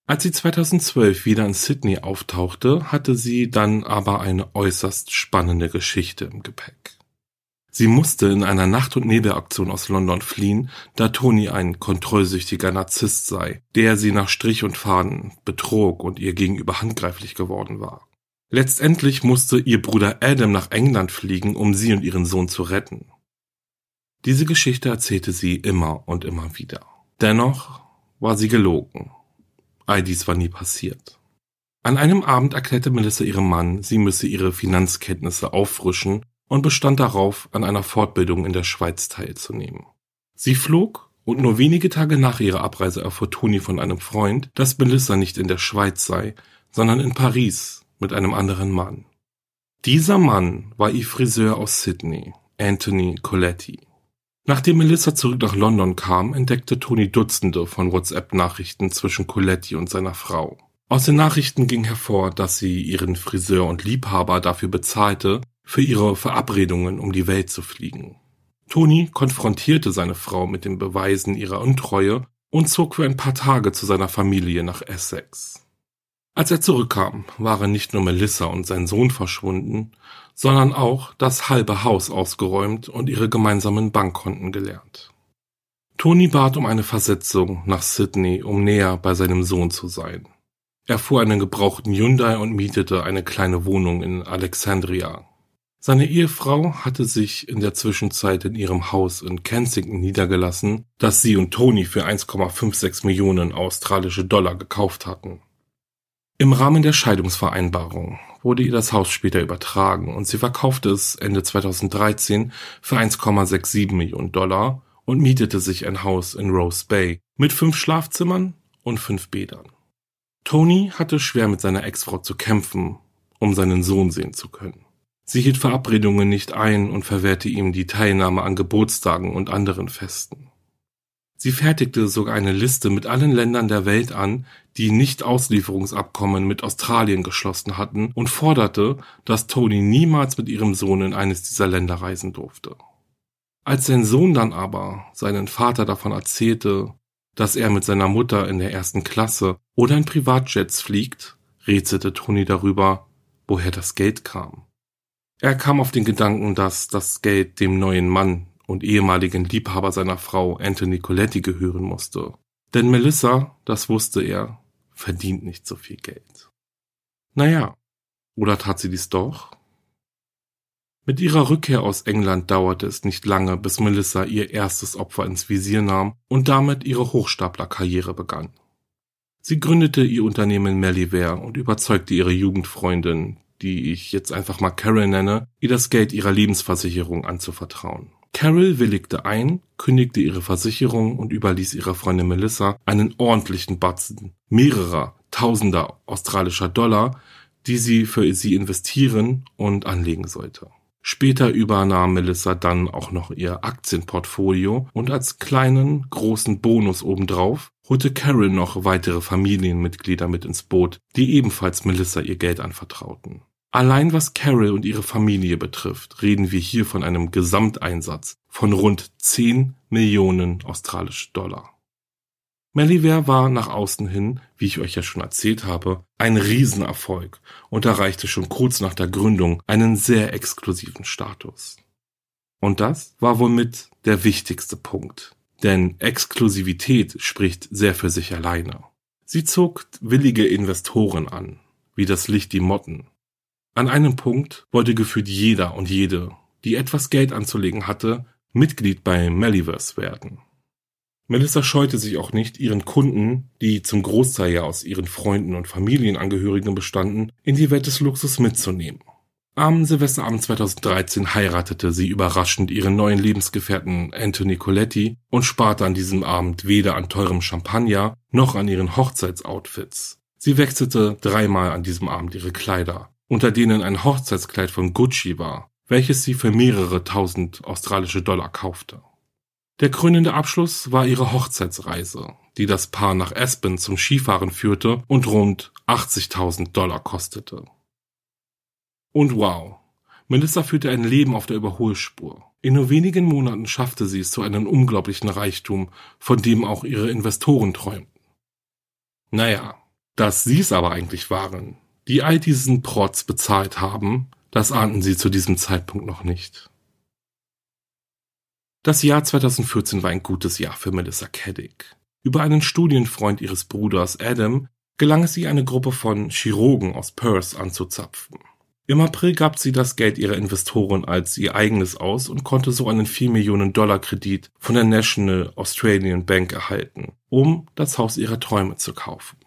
Als sie 2012 wieder in Sydney auftauchte, hatte sie dann aber eine äußerst spannende Geschichte im Gepäck. Sie musste in einer Nacht- und Nebelaktion aus London fliehen, da Tony ein kontrollsüchtiger Narzisst sei, der sie nach Strich und Faden betrog und ihr gegenüber handgreiflich geworden war. Letztendlich musste ihr Bruder Adam nach England fliegen, um sie und ihren Sohn zu retten. Diese Geschichte erzählte sie immer und immer wieder. Dennoch war sie gelogen. All dies war nie passiert. An einem Abend erklärte Melissa ihrem Mann, sie müsse ihre Finanzkenntnisse auffrischen und bestand darauf, an einer Fortbildung in der Schweiz teilzunehmen. Sie flog und nur wenige Tage nach ihrer Abreise erfuhr Toni von einem Freund, dass Melissa nicht in der Schweiz sei, sondern in Paris mit einem anderen Mann. Dieser Mann war ihr Friseur aus Sydney, Anthony Coletti. Nachdem Melissa zurück nach London kam, entdeckte Toni Dutzende von WhatsApp-Nachrichten zwischen Coletti und seiner Frau. Aus den Nachrichten ging hervor, dass sie ihren Friseur und Liebhaber dafür bezahlte, für ihre Verabredungen um die Welt zu fliegen. Toni konfrontierte seine Frau mit den Beweisen ihrer Untreue und zog für ein paar Tage zu seiner Familie nach Essex. Als er zurückkam, waren nicht nur Melissa und sein Sohn verschwunden, sondern auch das halbe Haus ausgeräumt und ihre gemeinsamen Bankkonten geleert. Toni bat um eine Versetzung nach Sydney, um näher bei seinem Sohn zu sein. Er fuhr einen gebrauchten Hyundai und mietete eine kleine Wohnung in Alexandria, seine Ehefrau hatte sich in der Zwischenzeit in ihrem Haus in Kensington niedergelassen, das sie und Tony für 1,56 Millionen australische Dollar gekauft hatten. Im Rahmen der Scheidungsvereinbarung wurde ihr das Haus später übertragen und sie verkaufte es Ende 2013 für 1,67 Millionen Dollar und mietete sich ein Haus in Rose Bay mit fünf Schlafzimmern und fünf Bädern. Tony hatte schwer mit seiner Ex-Frau zu kämpfen, um seinen Sohn sehen zu können. Sie hielt Verabredungen nicht ein und verwehrte ihm die Teilnahme an Geburtstagen und anderen Festen. Sie fertigte sogar eine Liste mit allen Ländern der Welt an, die Nicht-Auslieferungsabkommen mit Australien geschlossen hatten und forderte, dass Tony niemals mit ihrem Sohn in eines dieser Länder reisen durfte. Als sein Sohn dann aber seinen Vater davon erzählte, dass er mit seiner Mutter in der ersten Klasse oder in Privatjets fliegt, rätselte Tony darüber, woher das Geld kam. Er kam auf den Gedanken, dass das Geld dem neuen Mann und ehemaligen Liebhaber seiner Frau Anthony Coletti gehören musste. Denn Melissa, das wusste er, verdient nicht so viel Geld. Naja, oder tat sie dies doch? Mit ihrer Rückkehr aus England dauerte es nicht lange, bis Melissa ihr erstes Opfer ins Visier nahm und damit ihre Hochstaplerkarriere begann. Sie gründete ihr Unternehmen Melliware und überzeugte ihre Jugendfreundin, die ich jetzt einfach mal Carol nenne, ihr das Geld ihrer Lebensversicherung anzuvertrauen. Carol willigte ein, kündigte ihre Versicherung und überließ ihrer Freundin Melissa einen ordentlichen Batzen mehrerer tausender australischer Dollar, die sie für sie investieren und anlegen sollte. Später übernahm Melissa dann auch noch ihr Aktienportfolio und als kleinen, großen Bonus obendrauf holte Carol noch weitere Familienmitglieder mit ins Boot, die ebenfalls Melissa ihr Geld anvertrauten. Allein was Carol und ihre Familie betrifft, reden wir hier von einem Gesamteinsatz von rund 10 Millionen australische Dollar. Melliware war nach außen hin, wie ich euch ja schon erzählt habe, ein Riesenerfolg und erreichte schon kurz nach der Gründung einen sehr exklusiven Status. Und das war wohl mit der wichtigste Punkt, denn Exklusivität spricht sehr für sich alleine. Sie zog willige Investoren an, wie das Licht die Motten, an einem Punkt wollte gefühlt jeder und jede, die etwas Geld anzulegen hatte, Mitglied bei Melliverse werden. Melissa scheute sich auch nicht, ihren Kunden, die zum Großteil ja aus ihren Freunden und Familienangehörigen bestanden, in die Welt des Luxus mitzunehmen. Am Silvesterabend 2013 heiratete sie überraschend ihren neuen Lebensgefährten Anthony Coletti und sparte an diesem Abend weder an teurem Champagner noch an ihren Hochzeitsoutfits. Sie wechselte dreimal an diesem Abend ihre Kleider, unter denen ein Hochzeitskleid von Gucci war, welches sie für mehrere tausend australische Dollar kaufte. Der krönende Abschluss war ihre Hochzeitsreise, die das Paar nach Aspen zum Skifahren führte und rund 80.000 Dollar kostete. Und wow, Melissa führte ein Leben auf der Überholspur. In nur wenigen Monaten schaffte sie es zu einem unglaublichen Reichtum, von dem auch ihre Investoren träumten. Naja, dass sie es aber eigentlich waren, die all diesen Protz bezahlt haben, das ahnten sie zu diesem Zeitpunkt noch nicht. Das Jahr 2014 war ein gutes Jahr für Melissa Caddick. Über einen Studienfreund ihres Bruders Adam gelang es ihr, eine Gruppe von Chirurgen aus Perth anzuzapfen. Im April gab sie das Geld ihrer Investoren als ihr eigenes aus und konnte so einen 4 Millionen Dollar Kredit von der National Australian Bank erhalten, um das Haus ihrer Träume zu kaufen.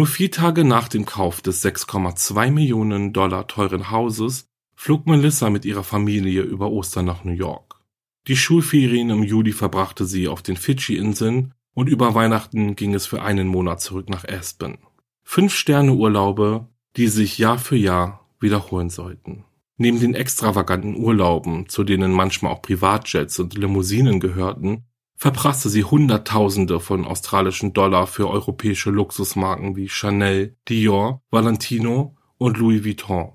Nur vier Tage nach dem Kauf des 6,2 Millionen Dollar teuren Hauses flog Melissa mit ihrer Familie über Ostern nach New York. Die Schulferien im Juli verbrachte sie auf den Fidschi-Inseln und über Weihnachten ging es für einen Monat zurück nach Aspen. Fünf Sterne Urlaube, die sich Jahr für Jahr wiederholen sollten. Neben den extravaganten Urlauben, zu denen manchmal auch Privatjets und Limousinen gehörten, verprasste sie Hunderttausende von australischen Dollar für europäische Luxusmarken wie Chanel, Dior, Valentino und Louis Vuitton.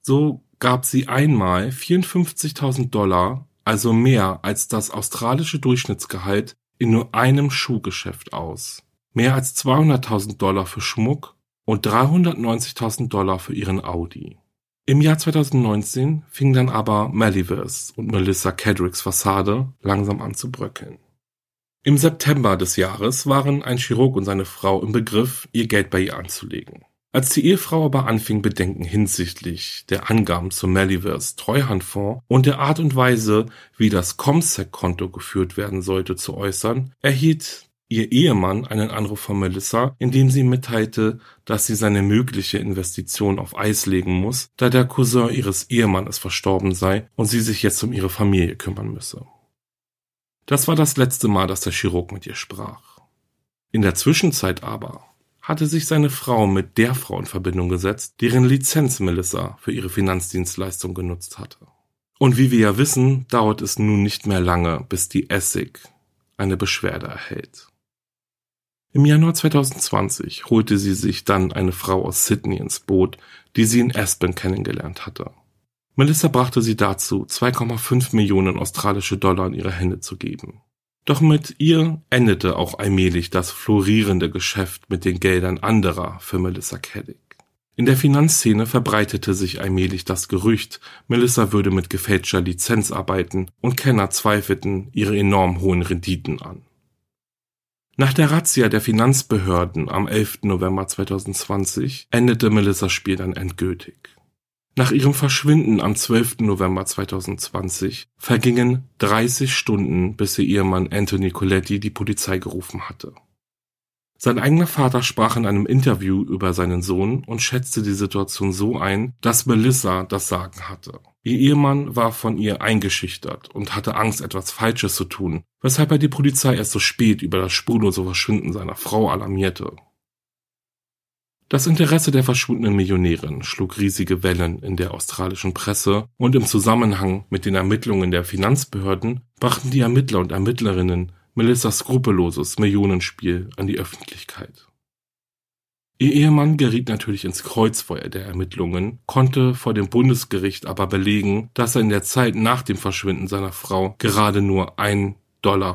So gab sie einmal 54.000 Dollar, also mehr als das australische Durchschnittsgehalt, in nur einem Schuhgeschäft aus. Mehr als 200.000 Dollar für Schmuck und 390.000 Dollar für ihren Audi. Im Jahr 2019 fing dann aber Malivers und Melissa Kedricks Fassade langsam an zu bröckeln. Im September des Jahres waren ein Chirurg und seine Frau im Begriff, ihr Geld bei ihr anzulegen. Als die Ehefrau aber anfing, Bedenken hinsichtlich der Angaben zum Malivers Treuhandfonds und der Art und Weise, wie das Comsec-Konto geführt werden sollte, zu äußern, erhielt ihr Ehemann einen Anruf von Melissa, in dem sie mitteilte, dass sie seine mögliche Investition auf Eis legen muss, da der Cousin ihres Ehemannes verstorben sei und sie sich jetzt um ihre Familie kümmern müsse. Das war das letzte Mal, dass der Chirurg mit ihr sprach. In der Zwischenzeit aber hatte sich seine Frau mit der Frau in Verbindung gesetzt, deren Lizenz Melissa für ihre Finanzdienstleistung genutzt hatte. Und wie wir ja wissen, dauert es nun nicht mehr lange, bis die Essig eine Beschwerde erhält. Im Januar 2020 holte sie sich dann eine Frau aus Sydney ins Boot, die sie in Aspen kennengelernt hatte. Melissa brachte sie dazu, 2,5 Millionen australische Dollar in ihre Hände zu geben. Doch mit ihr endete auch allmählich das florierende Geschäft mit den Geldern anderer für Melissa Caddick. In der Finanzszene verbreitete sich allmählich das Gerücht, Melissa würde mit gefälschter Lizenz arbeiten und Kenner zweifelten ihre enorm hohen Renditen an. Nach der Razzia der Finanzbehörden am 11. November 2020 endete Melissas Spiel dann endgültig. Nach ihrem Verschwinden am 12. November 2020 vergingen 30 Stunden, bis ihr Ehemann Anthony Coletti die Polizei gerufen hatte. Sein eigener Vater sprach in einem Interview über seinen Sohn und schätzte die Situation so ein, dass Melissa das Sagen hatte. Ihr Ehemann war von ihr eingeschüchtert und hatte Angst, etwas Falsches zu tun, weshalb er die Polizei erst so spät über das spurlose Verschwinden seiner Frau alarmierte. Das Interesse der verschwundenen Millionärin schlug riesige Wellen in der australischen Presse und im Zusammenhang mit den Ermittlungen der Finanzbehörden brachten die Ermittler und Ermittlerinnen Melissas skrupelloses Millionenspiel an die Öffentlichkeit. Ihr Ehemann geriet natürlich ins Kreuzfeuer der Ermittlungen, konnte vor dem Bundesgericht aber belegen, dass er in der Zeit nach dem Verschwinden seiner Frau gerade nur 1,95 Dollar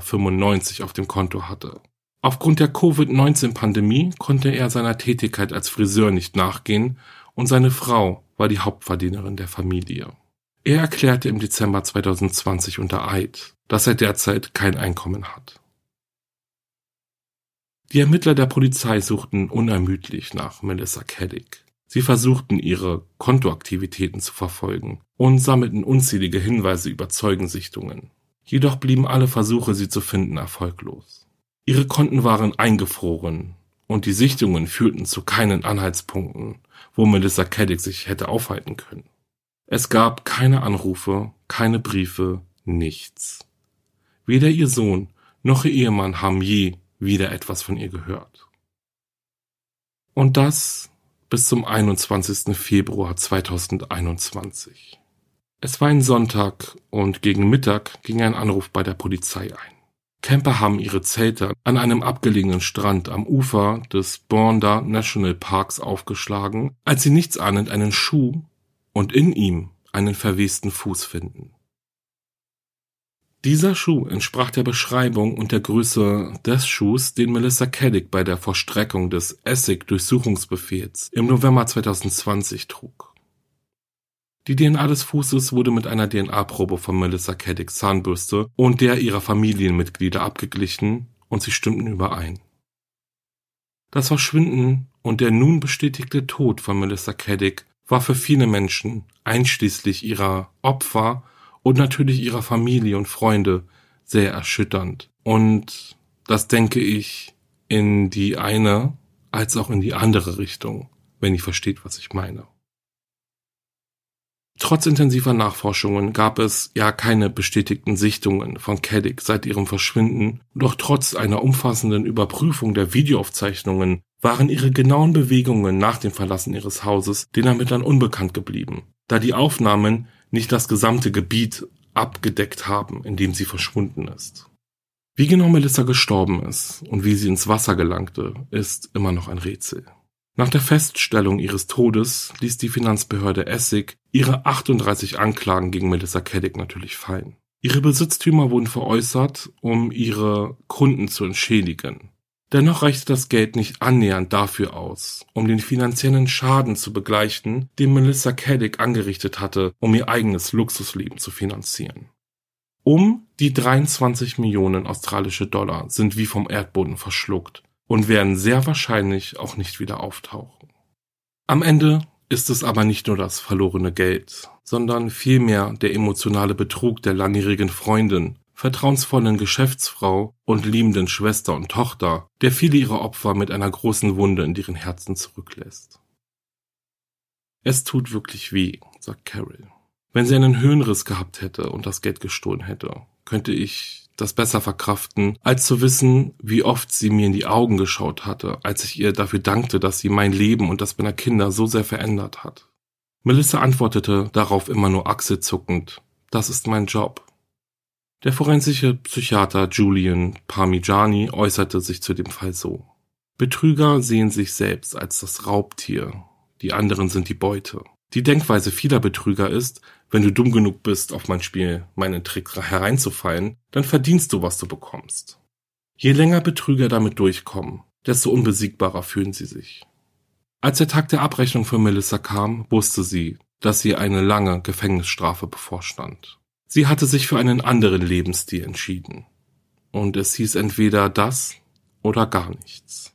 auf dem Konto hatte. Aufgrund der Covid-19-Pandemie konnte er seiner Tätigkeit als Friseur nicht nachgehen und seine Frau war die Hauptverdienerin der Familie. Er erklärte im Dezember 2020 unter Eid, dass er derzeit kein Einkommen hat. Die Ermittler der Polizei suchten unermüdlich nach Melissa Caddick. Sie versuchten ihre Kontoaktivitäten zu verfolgen und sammelten unzählige Hinweise über Zeugensichtungen. Jedoch blieben alle Versuche, sie zu finden, erfolglos. Ihre Konten waren eingefroren und die Sichtungen führten zu keinen Anhaltspunkten, wo Melissa Caddick sich hätte aufhalten können. Es gab keine Anrufe, keine Briefe, nichts. Weder ihr Sohn noch ihr Ehemann haben je wieder etwas von ihr gehört. Und das bis zum 21. Februar 2021. Es war ein Sonntag und gegen Mittag ging ein Anruf bei der Polizei ein. Camper haben ihre Zelte an einem abgelegenen Strand am Ufer des Bonda National Parks aufgeschlagen, als sie nichtsahnend einen Schuh und in ihm einen verwesten Fuß finden. Dieser Schuh entsprach der Beschreibung und der Größe des Schuhs, den Melissa Caddick bei der Vollstreckung des Essig-Durchsuchungsbefehls im November 2020 trug. Die DNA des Fußes wurde mit einer DNA-Probe von Melissa Caddicks Zahnbürste und der ihrer Familienmitglieder abgeglichen und sie stimmten überein. Das Verschwinden und der nun bestätigte Tod von Melissa Caddick war für viele Menschen, einschließlich ihrer Opfer und natürlich ihrer Familie und Freunde, sehr erschütternd. Und das denke ich in die eine als auch in die andere Richtung, wenn ihr versteht, was ich meine. Trotz intensiver Nachforschungen gab es ja keine bestätigten Sichtungen von Caddick seit ihrem Verschwinden, doch trotz einer umfassenden Überprüfung der Videoaufzeichnungen waren ihre genauen Bewegungen nach dem Verlassen ihres Hauses den Ermittlern unbekannt geblieben, da die Aufnahmen nicht das gesamte Gebiet abgedeckt haben, in dem sie verschwunden ist. Wie genau Melissa gestorben ist und wie sie ins Wasser gelangte, ist immer noch ein Rätsel. Nach der Feststellung ihres Todes ließ die Finanzbehörde Essig ihre 38 Anklagen gegen Melissa Caddick natürlich fallen. Ihre Besitztümer wurden veräußert, um ihre Kunden zu entschädigen. Dennoch reichte das Geld nicht annähernd dafür aus, um den finanziellen Schaden zu begleichen, den Melissa Caddick angerichtet hatte, um ihr eigenes Luxusleben zu finanzieren. Um die 23 Millionen australische Dollar sind wie vom Erdboden verschluckt und werden sehr wahrscheinlich auch nicht wieder auftauchen. Am Ende ist es aber nicht nur das verlorene Geld, sondern vielmehr der emotionale Betrug der langjährigen Freundin, vertrauensvollen Geschäftsfrau und liebenden Schwester und Tochter, der viele ihrer Opfer mit einer großen Wunde in ihren Herzen zurücklässt. Es tut wirklich weh, sagt Carol. Wenn sie einen Höhenriss gehabt hätte und das Geld gestohlen hätte, könnte ich das besser verkraften, als zu wissen, wie oft sie mir in die Augen geschaut hatte, als ich ihr dafür dankte, dass sie mein Leben und das meiner Kinder so sehr verändert hat. Melissa antwortete darauf immer nur achselzuckend, das ist mein Job. Der forensische Psychiater Julian Parmigiani äußerte sich zu dem Fall so. Betrüger sehen sich selbst als das Raubtier, die anderen sind die Beute. Die Denkweise vieler Betrüger ist, wenn du dumm genug bist, auf mein Spiel, meinen Trick hereinzufallen, dann verdienst du, was du bekommst. Je länger Betrüger damit durchkommen, desto unbesiegbarer fühlen sie sich. Als der Tag der Abrechnung für Melissa kam, wusste sie, dass sie eine lange Gefängnisstrafe bevorstand. Sie hatte sich für einen anderen Lebensstil entschieden. Und es hieß entweder das oder gar nichts.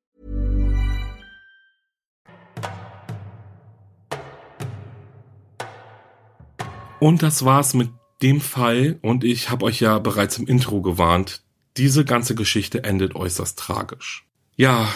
Und das war's mit dem Fall. Und ich habe euch ja bereits im Intro gewarnt. Diese ganze Geschichte endet äußerst tragisch. Ja,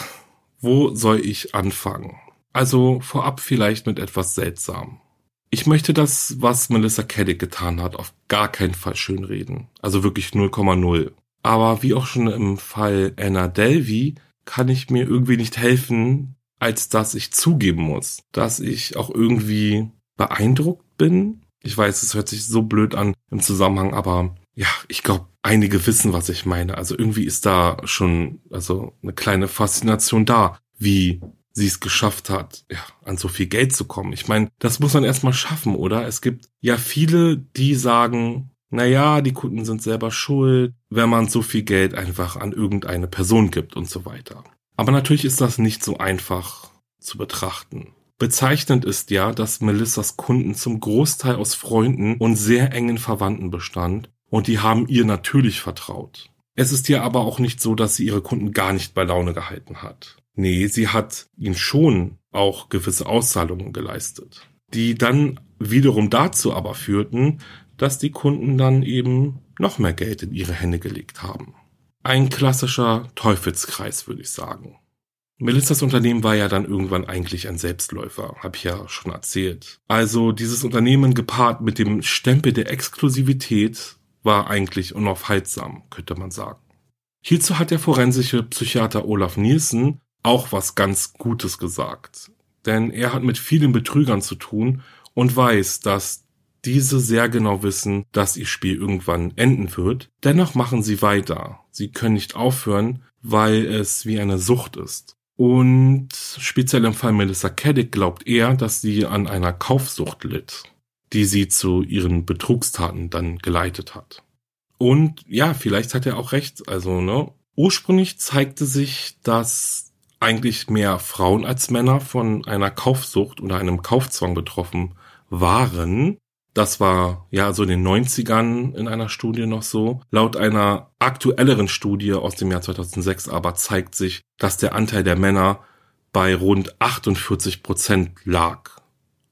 wo soll ich anfangen? Also vorab vielleicht mit etwas seltsam. Ich möchte das, was Melissa Caddick getan hat, auf gar keinen Fall schönreden. Also wirklich 0,0. Aber wie auch schon im Fall Anna Delvey kann ich mir irgendwie nicht helfen, als dass ich zugeben muss, dass ich auch irgendwie beeindruckt bin. Ich weiß, es hört sich so blöd an im Zusammenhang, aber ja, ich glaube, einige wissen, was ich meine. Also irgendwie ist da schon also eine kleine Faszination da, wie sie es geschafft hat, ja, an so viel Geld zu kommen. Ich meine, das muss man erstmal schaffen, oder? Es gibt ja viele, die sagen, na ja, die Kunden sind selber schuld, wenn man so viel Geld einfach an irgendeine Person gibt und so weiter. Aber natürlich ist das nicht so einfach zu betrachten. Bezeichnend ist ja, dass Melissas Kunden zum Großteil aus Freunden und sehr engen Verwandten bestand und die haben ihr natürlich vertraut. Es ist ja aber auch nicht so, dass sie ihre Kunden gar nicht bei Laune gehalten hat. Nee, sie hat ihnen schon auch gewisse Auszahlungen geleistet, die dann wiederum dazu aber führten, dass die Kunden dann eben noch mehr Geld in ihre Hände gelegt haben. Ein klassischer Teufelskreis, würde ich sagen. Melissas Unternehmen war ja dann irgendwann eigentlich ein Selbstläufer, habe ich ja schon erzählt. Also dieses Unternehmen gepaart mit dem Stempel der Exklusivität war eigentlich unaufhaltsam, könnte man sagen. Hierzu hat der forensische Psychiater Olaf Nielsen auch was ganz Gutes gesagt. Denn er hat mit vielen Betrügern zu tun und weiß, dass diese sehr genau wissen, dass ihr Spiel irgendwann enden wird. Dennoch machen sie weiter. Sie können nicht aufhören, weil es wie eine Sucht ist. Und speziell im Fall Melissa Caddick glaubt er, dass sie an einer Kaufsucht litt, die sie zu ihren Betrugstaten dann geleitet hat. Und ja, vielleicht hat er auch recht. Also, ne, Ursprünglich zeigte sich, dass eigentlich mehr Frauen als Männer von einer Kaufsucht oder einem Kaufzwang betroffen waren. Das war ja so in den 90ern in einer Studie noch so. Laut einer aktuelleren Studie aus dem Jahr 2006 aber zeigt sich, dass der Anteil der Männer bei rund 48 Prozent lag.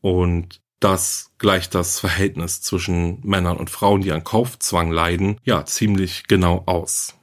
Und das gleicht das Verhältnis zwischen Männern und Frauen, die an Kaufzwang leiden, ja ziemlich genau aus.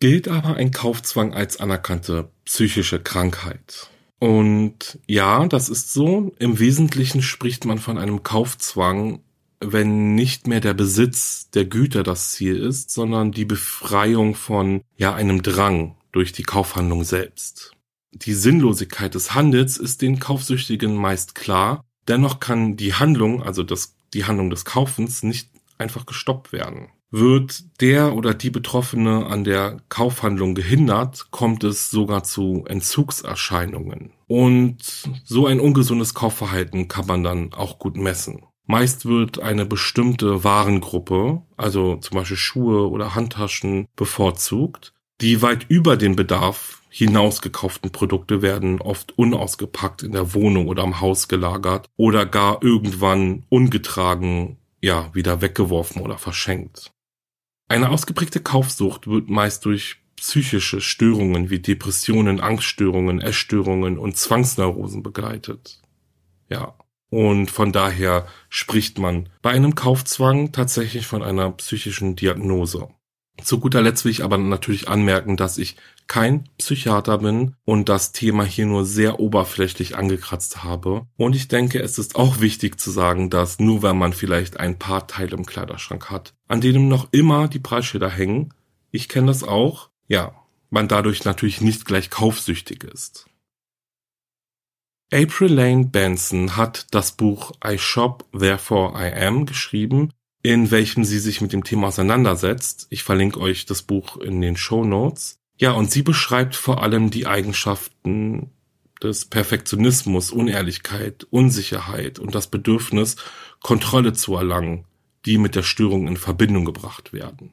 Gilt aber ein Kaufzwang als anerkannte psychische Krankheit? Und ja, das ist so. Im Wesentlichen spricht man von einem Kaufzwang, wenn nicht mehr der Besitz der Güter das Ziel ist, sondern die Befreiung von ja einem Drang durch die Kaufhandlung selbst. Die Sinnlosigkeit des Handels ist den Kaufsüchtigen meist klar Dennoch kann die Handlung, also das, die Handlung des Kaufens, nicht einfach gestoppt werden. Wird der oder die Betroffene an der Kaufhandlung gehindert, kommt es sogar zu Entzugserscheinungen. Und so ein ungesundes Kaufverhalten kann man dann auch gut messen. Meist wird eine bestimmte Warengruppe, also zum Beispiel Schuhe oder Handtaschen, bevorzugt, die weit über den Bedarf hinausgekauften Produkte werden oft unausgepackt in der Wohnung oder am Haus gelagert oder gar irgendwann ungetragen, ja, wieder weggeworfen oder verschenkt. Eine ausgeprägte Kaufsucht wird meist durch psychische Störungen wie Depressionen, Angststörungen, Essstörungen und Zwangsneurosen begleitet. Ja. Und von daher spricht man bei einem Kaufzwang tatsächlich von einer psychischen Diagnose. Zu guter Letzt will ich aber natürlich anmerken, dass ich kein Psychiater bin und das Thema hier nur sehr oberflächlich angekratzt habe. Und ich denke, es ist auch wichtig zu sagen, dass nur wenn man vielleicht ein paar Teile im Kleiderschrank hat, an denen noch immer die Preisschilder hängen, ich kenne das auch, ja, man dadurch natürlich nicht gleich kaufsüchtig ist. April Lane Benson hat das Buch I Shop Therefore I Am geschrieben in welchem sie sich mit dem Thema auseinandersetzt. Ich verlinke euch das Buch in den Show Notes. Ja, und sie beschreibt vor allem die Eigenschaften des Perfektionismus, Unehrlichkeit, Unsicherheit und das Bedürfnis, Kontrolle zu erlangen, die mit der Störung in Verbindung gebracht werden.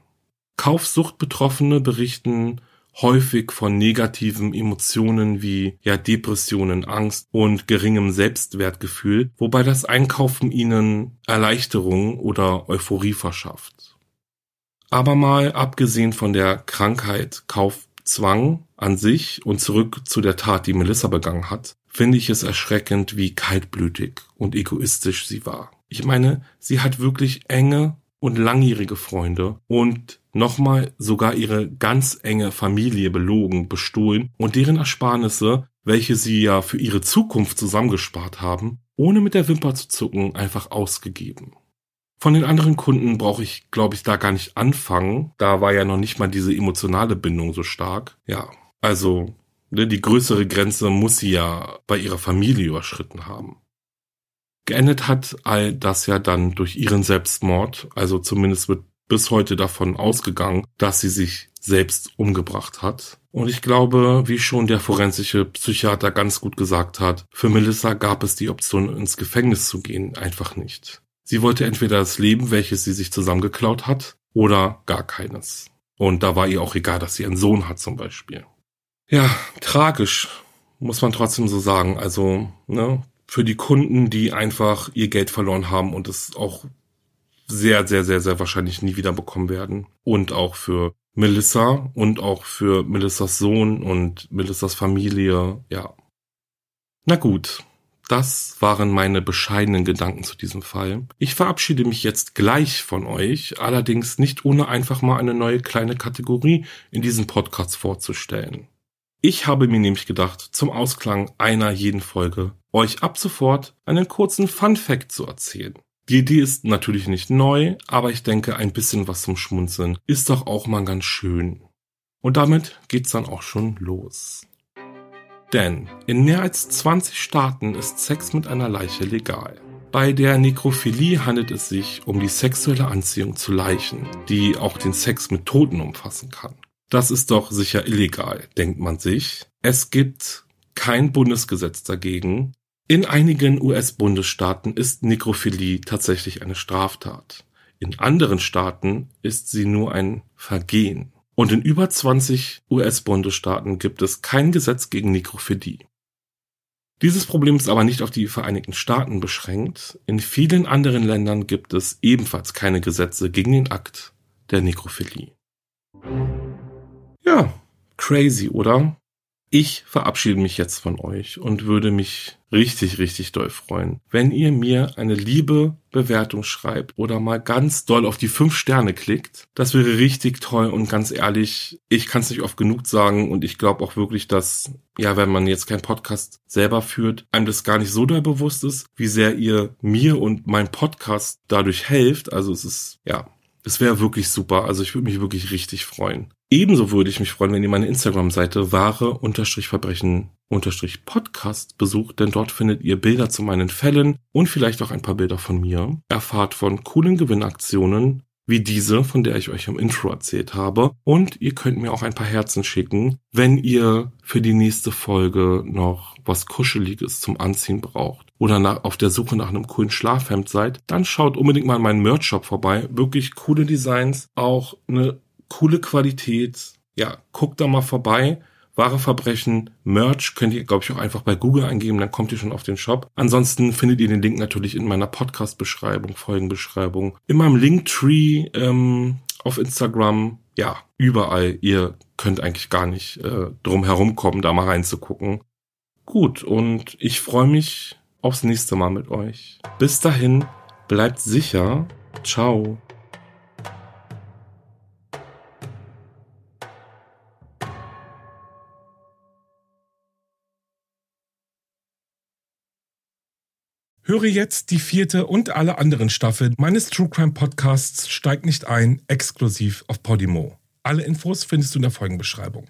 Kaufsuchtbetroffene berichten häufig von negativen Emotionen wie ja Depressionen, Angst und geringem Selbstwertgefühl, wobei das Einkaufen ihnen Erleichterung oder Euphorie verschafft. Aber mal abgesehen von der Krankheit Kaufzwang an sich und zurück zu der Tat, die Melissa begangen hat, finde ich es erschreckend, wie kaltblütig und egoistisch sie war. Ich meine, sie hat wirklich enge und langjährige Freunde und nochmal sogar ihre ganz enge Familie belogen, bestohlen und deren Ersparnisse, welche sie ja für ihre Zukunft zusammengespart haben, ohne mit der Wimper zu zucken, einfach ausgegeben. Von den anderen Kunden brauche ich, glaube ich, da gar nicht anfangen. Da war ja noch nicht mal diese emotionale Bindung so stark. Ja, also ne, die größere Grenze muss sie ja bei ihrer Familie überschritten haben. Geendet hat all das ja dann durch ihren Selbstmord, also zumindest wird bis heute davon ausgegangen, dass sie sich selbst umgebracht hat. Und ich glaube, wie schon der forensische Psychiater ganz gut gesagt hat, für Melissa gab es die Option, ins Gefängnis zu gehen, einfach nicht. Sie wollte entweder das Leben, welches sie sich zusammengeklaut hat, oder gar keines. Und da war ihr auch egal, dass sie einen Sohn hat zum Beispiel. Ja, tragisch, muss man trotzdem so sagen. Also, ne, für die Kunden, die einfach ihr Geld verloren haben und es auch sehr, sehr, sehr, sehr wahrscheinlich nie wieder bekommen werden. Und auch für Melissa und auch für Melissas Sohn und Melissas Familie, ja. Na gut, das waren meine bescheidenen Gedanken zu diesem Fall. Ich verabschiede mich jetzt gleich von euch, allerdings nicht ohne einfach mal eine neue kleine Kategorie in diesem Podcast vorzustellen. Ich habe mir nämlich gedacht, zum Ausklang einer jeden Folge euch ab sofort einen kurzen Fun Fact zu erzählen. Die Idee ist natürlich nicht neu, aber ich denke, ein bisschen was zum Schmunzeln ist doch auch mal ganz schön. Und damit geht's dann auch schon los. Denn in mehr als 20 Staaten ist Sex mit einer Leiche legal. Bei der Nekrophilie handelt es sich um die sexuelle Anziehung zu Leichen, die auch den Sex mit Toten umfassen kann. Das ist doch sicher illegal, denkt man sich. Es gibt kein Bundesgesetz dagegen. In einigen US-Bundesstaaten ist Nekrophilie tatsächlich eine Straftat. In anderen Staaten ist sie nur ein Vergehen. Und in über 20 US-Bundesstaaten gibt es kein Gesetz gegen Nekrophilie. Dieses Problem ist aber nicht auf die Vereinigten Staaten beschränkt. In vielen anderen Ländern gibt es ebenfalls keine Gesetze gegen den Akt der Nekrophilie. Ja, crazy, oder? Ich verabschiede mich jetzt von euch und würde mich richtig, richtig doll freuen, wenn ihr mir eine liebe Bewertung schreibt oder mal ganz doll auf die fünf Sterne klickt. Das wäre richtig toll und ganz ehrlich, ich kann es nicht oft genug sagen und ich glaube auch wirklich, dass, ja, wenn man jetzt keinen Podcast selber führt, einem das gar nicht so doll bewusst ist, wie sehr ihr mir und mein Podcast dadurch helft. Also es ist, ja, es wäre wirklich super. Also ich würde mich wirklich richtig freuen. Ebenso würde ich mich freuen, wenn ihr meine Instagram-Seite wahre-verbrechen-podcast besucht, denn dort findet ihr Bilder zu meinen Fällen und vielleicht auch ein paar Bilder von mir. Erfahrt von coolen Gewinnaktionen, wie diese, von der ich euch im Intro erzählt habe. Und ihr könnt mir auch ein paar Herzen schicken, wenn ihr für die nächste Folge noch was Kuscheliges zum Anziehen braucht oder nach, auf der Suche nach einem coolen Schlafhemd seid, dann schaut unbedingt mal in meinen Merch-Shop vorbei. Wirklich coole Designs, auch eine coole Qualität. Ja, guckt da mal vorbei. Wahre Verbrechen, Merch könnt ihr, glaube ich, auch einfach bei Google eingeben, dann kommt ihr schon auf den Shop. Ansonsten findet ihr den Link natürlich in meiner Podcast-Beschreibung, Folgenbeschreibung, in meinem Linktree ähm, auf Instagram, ja, überall. Ihr könnt eigentlich gar nicht äh, drum herumkommen, da mal reinzugucken. Gut, und ich freue mich aufs nächste Mal mit euch. Bis dahin, bleibt sicher. Ciao. Höre jetzt die vierte und alle anderen Staffeln meines True Crime Podcasts Steigt nicht ein, exklusiv auf Podimo. Alle Infos findest du in der Folgenbeschreibung.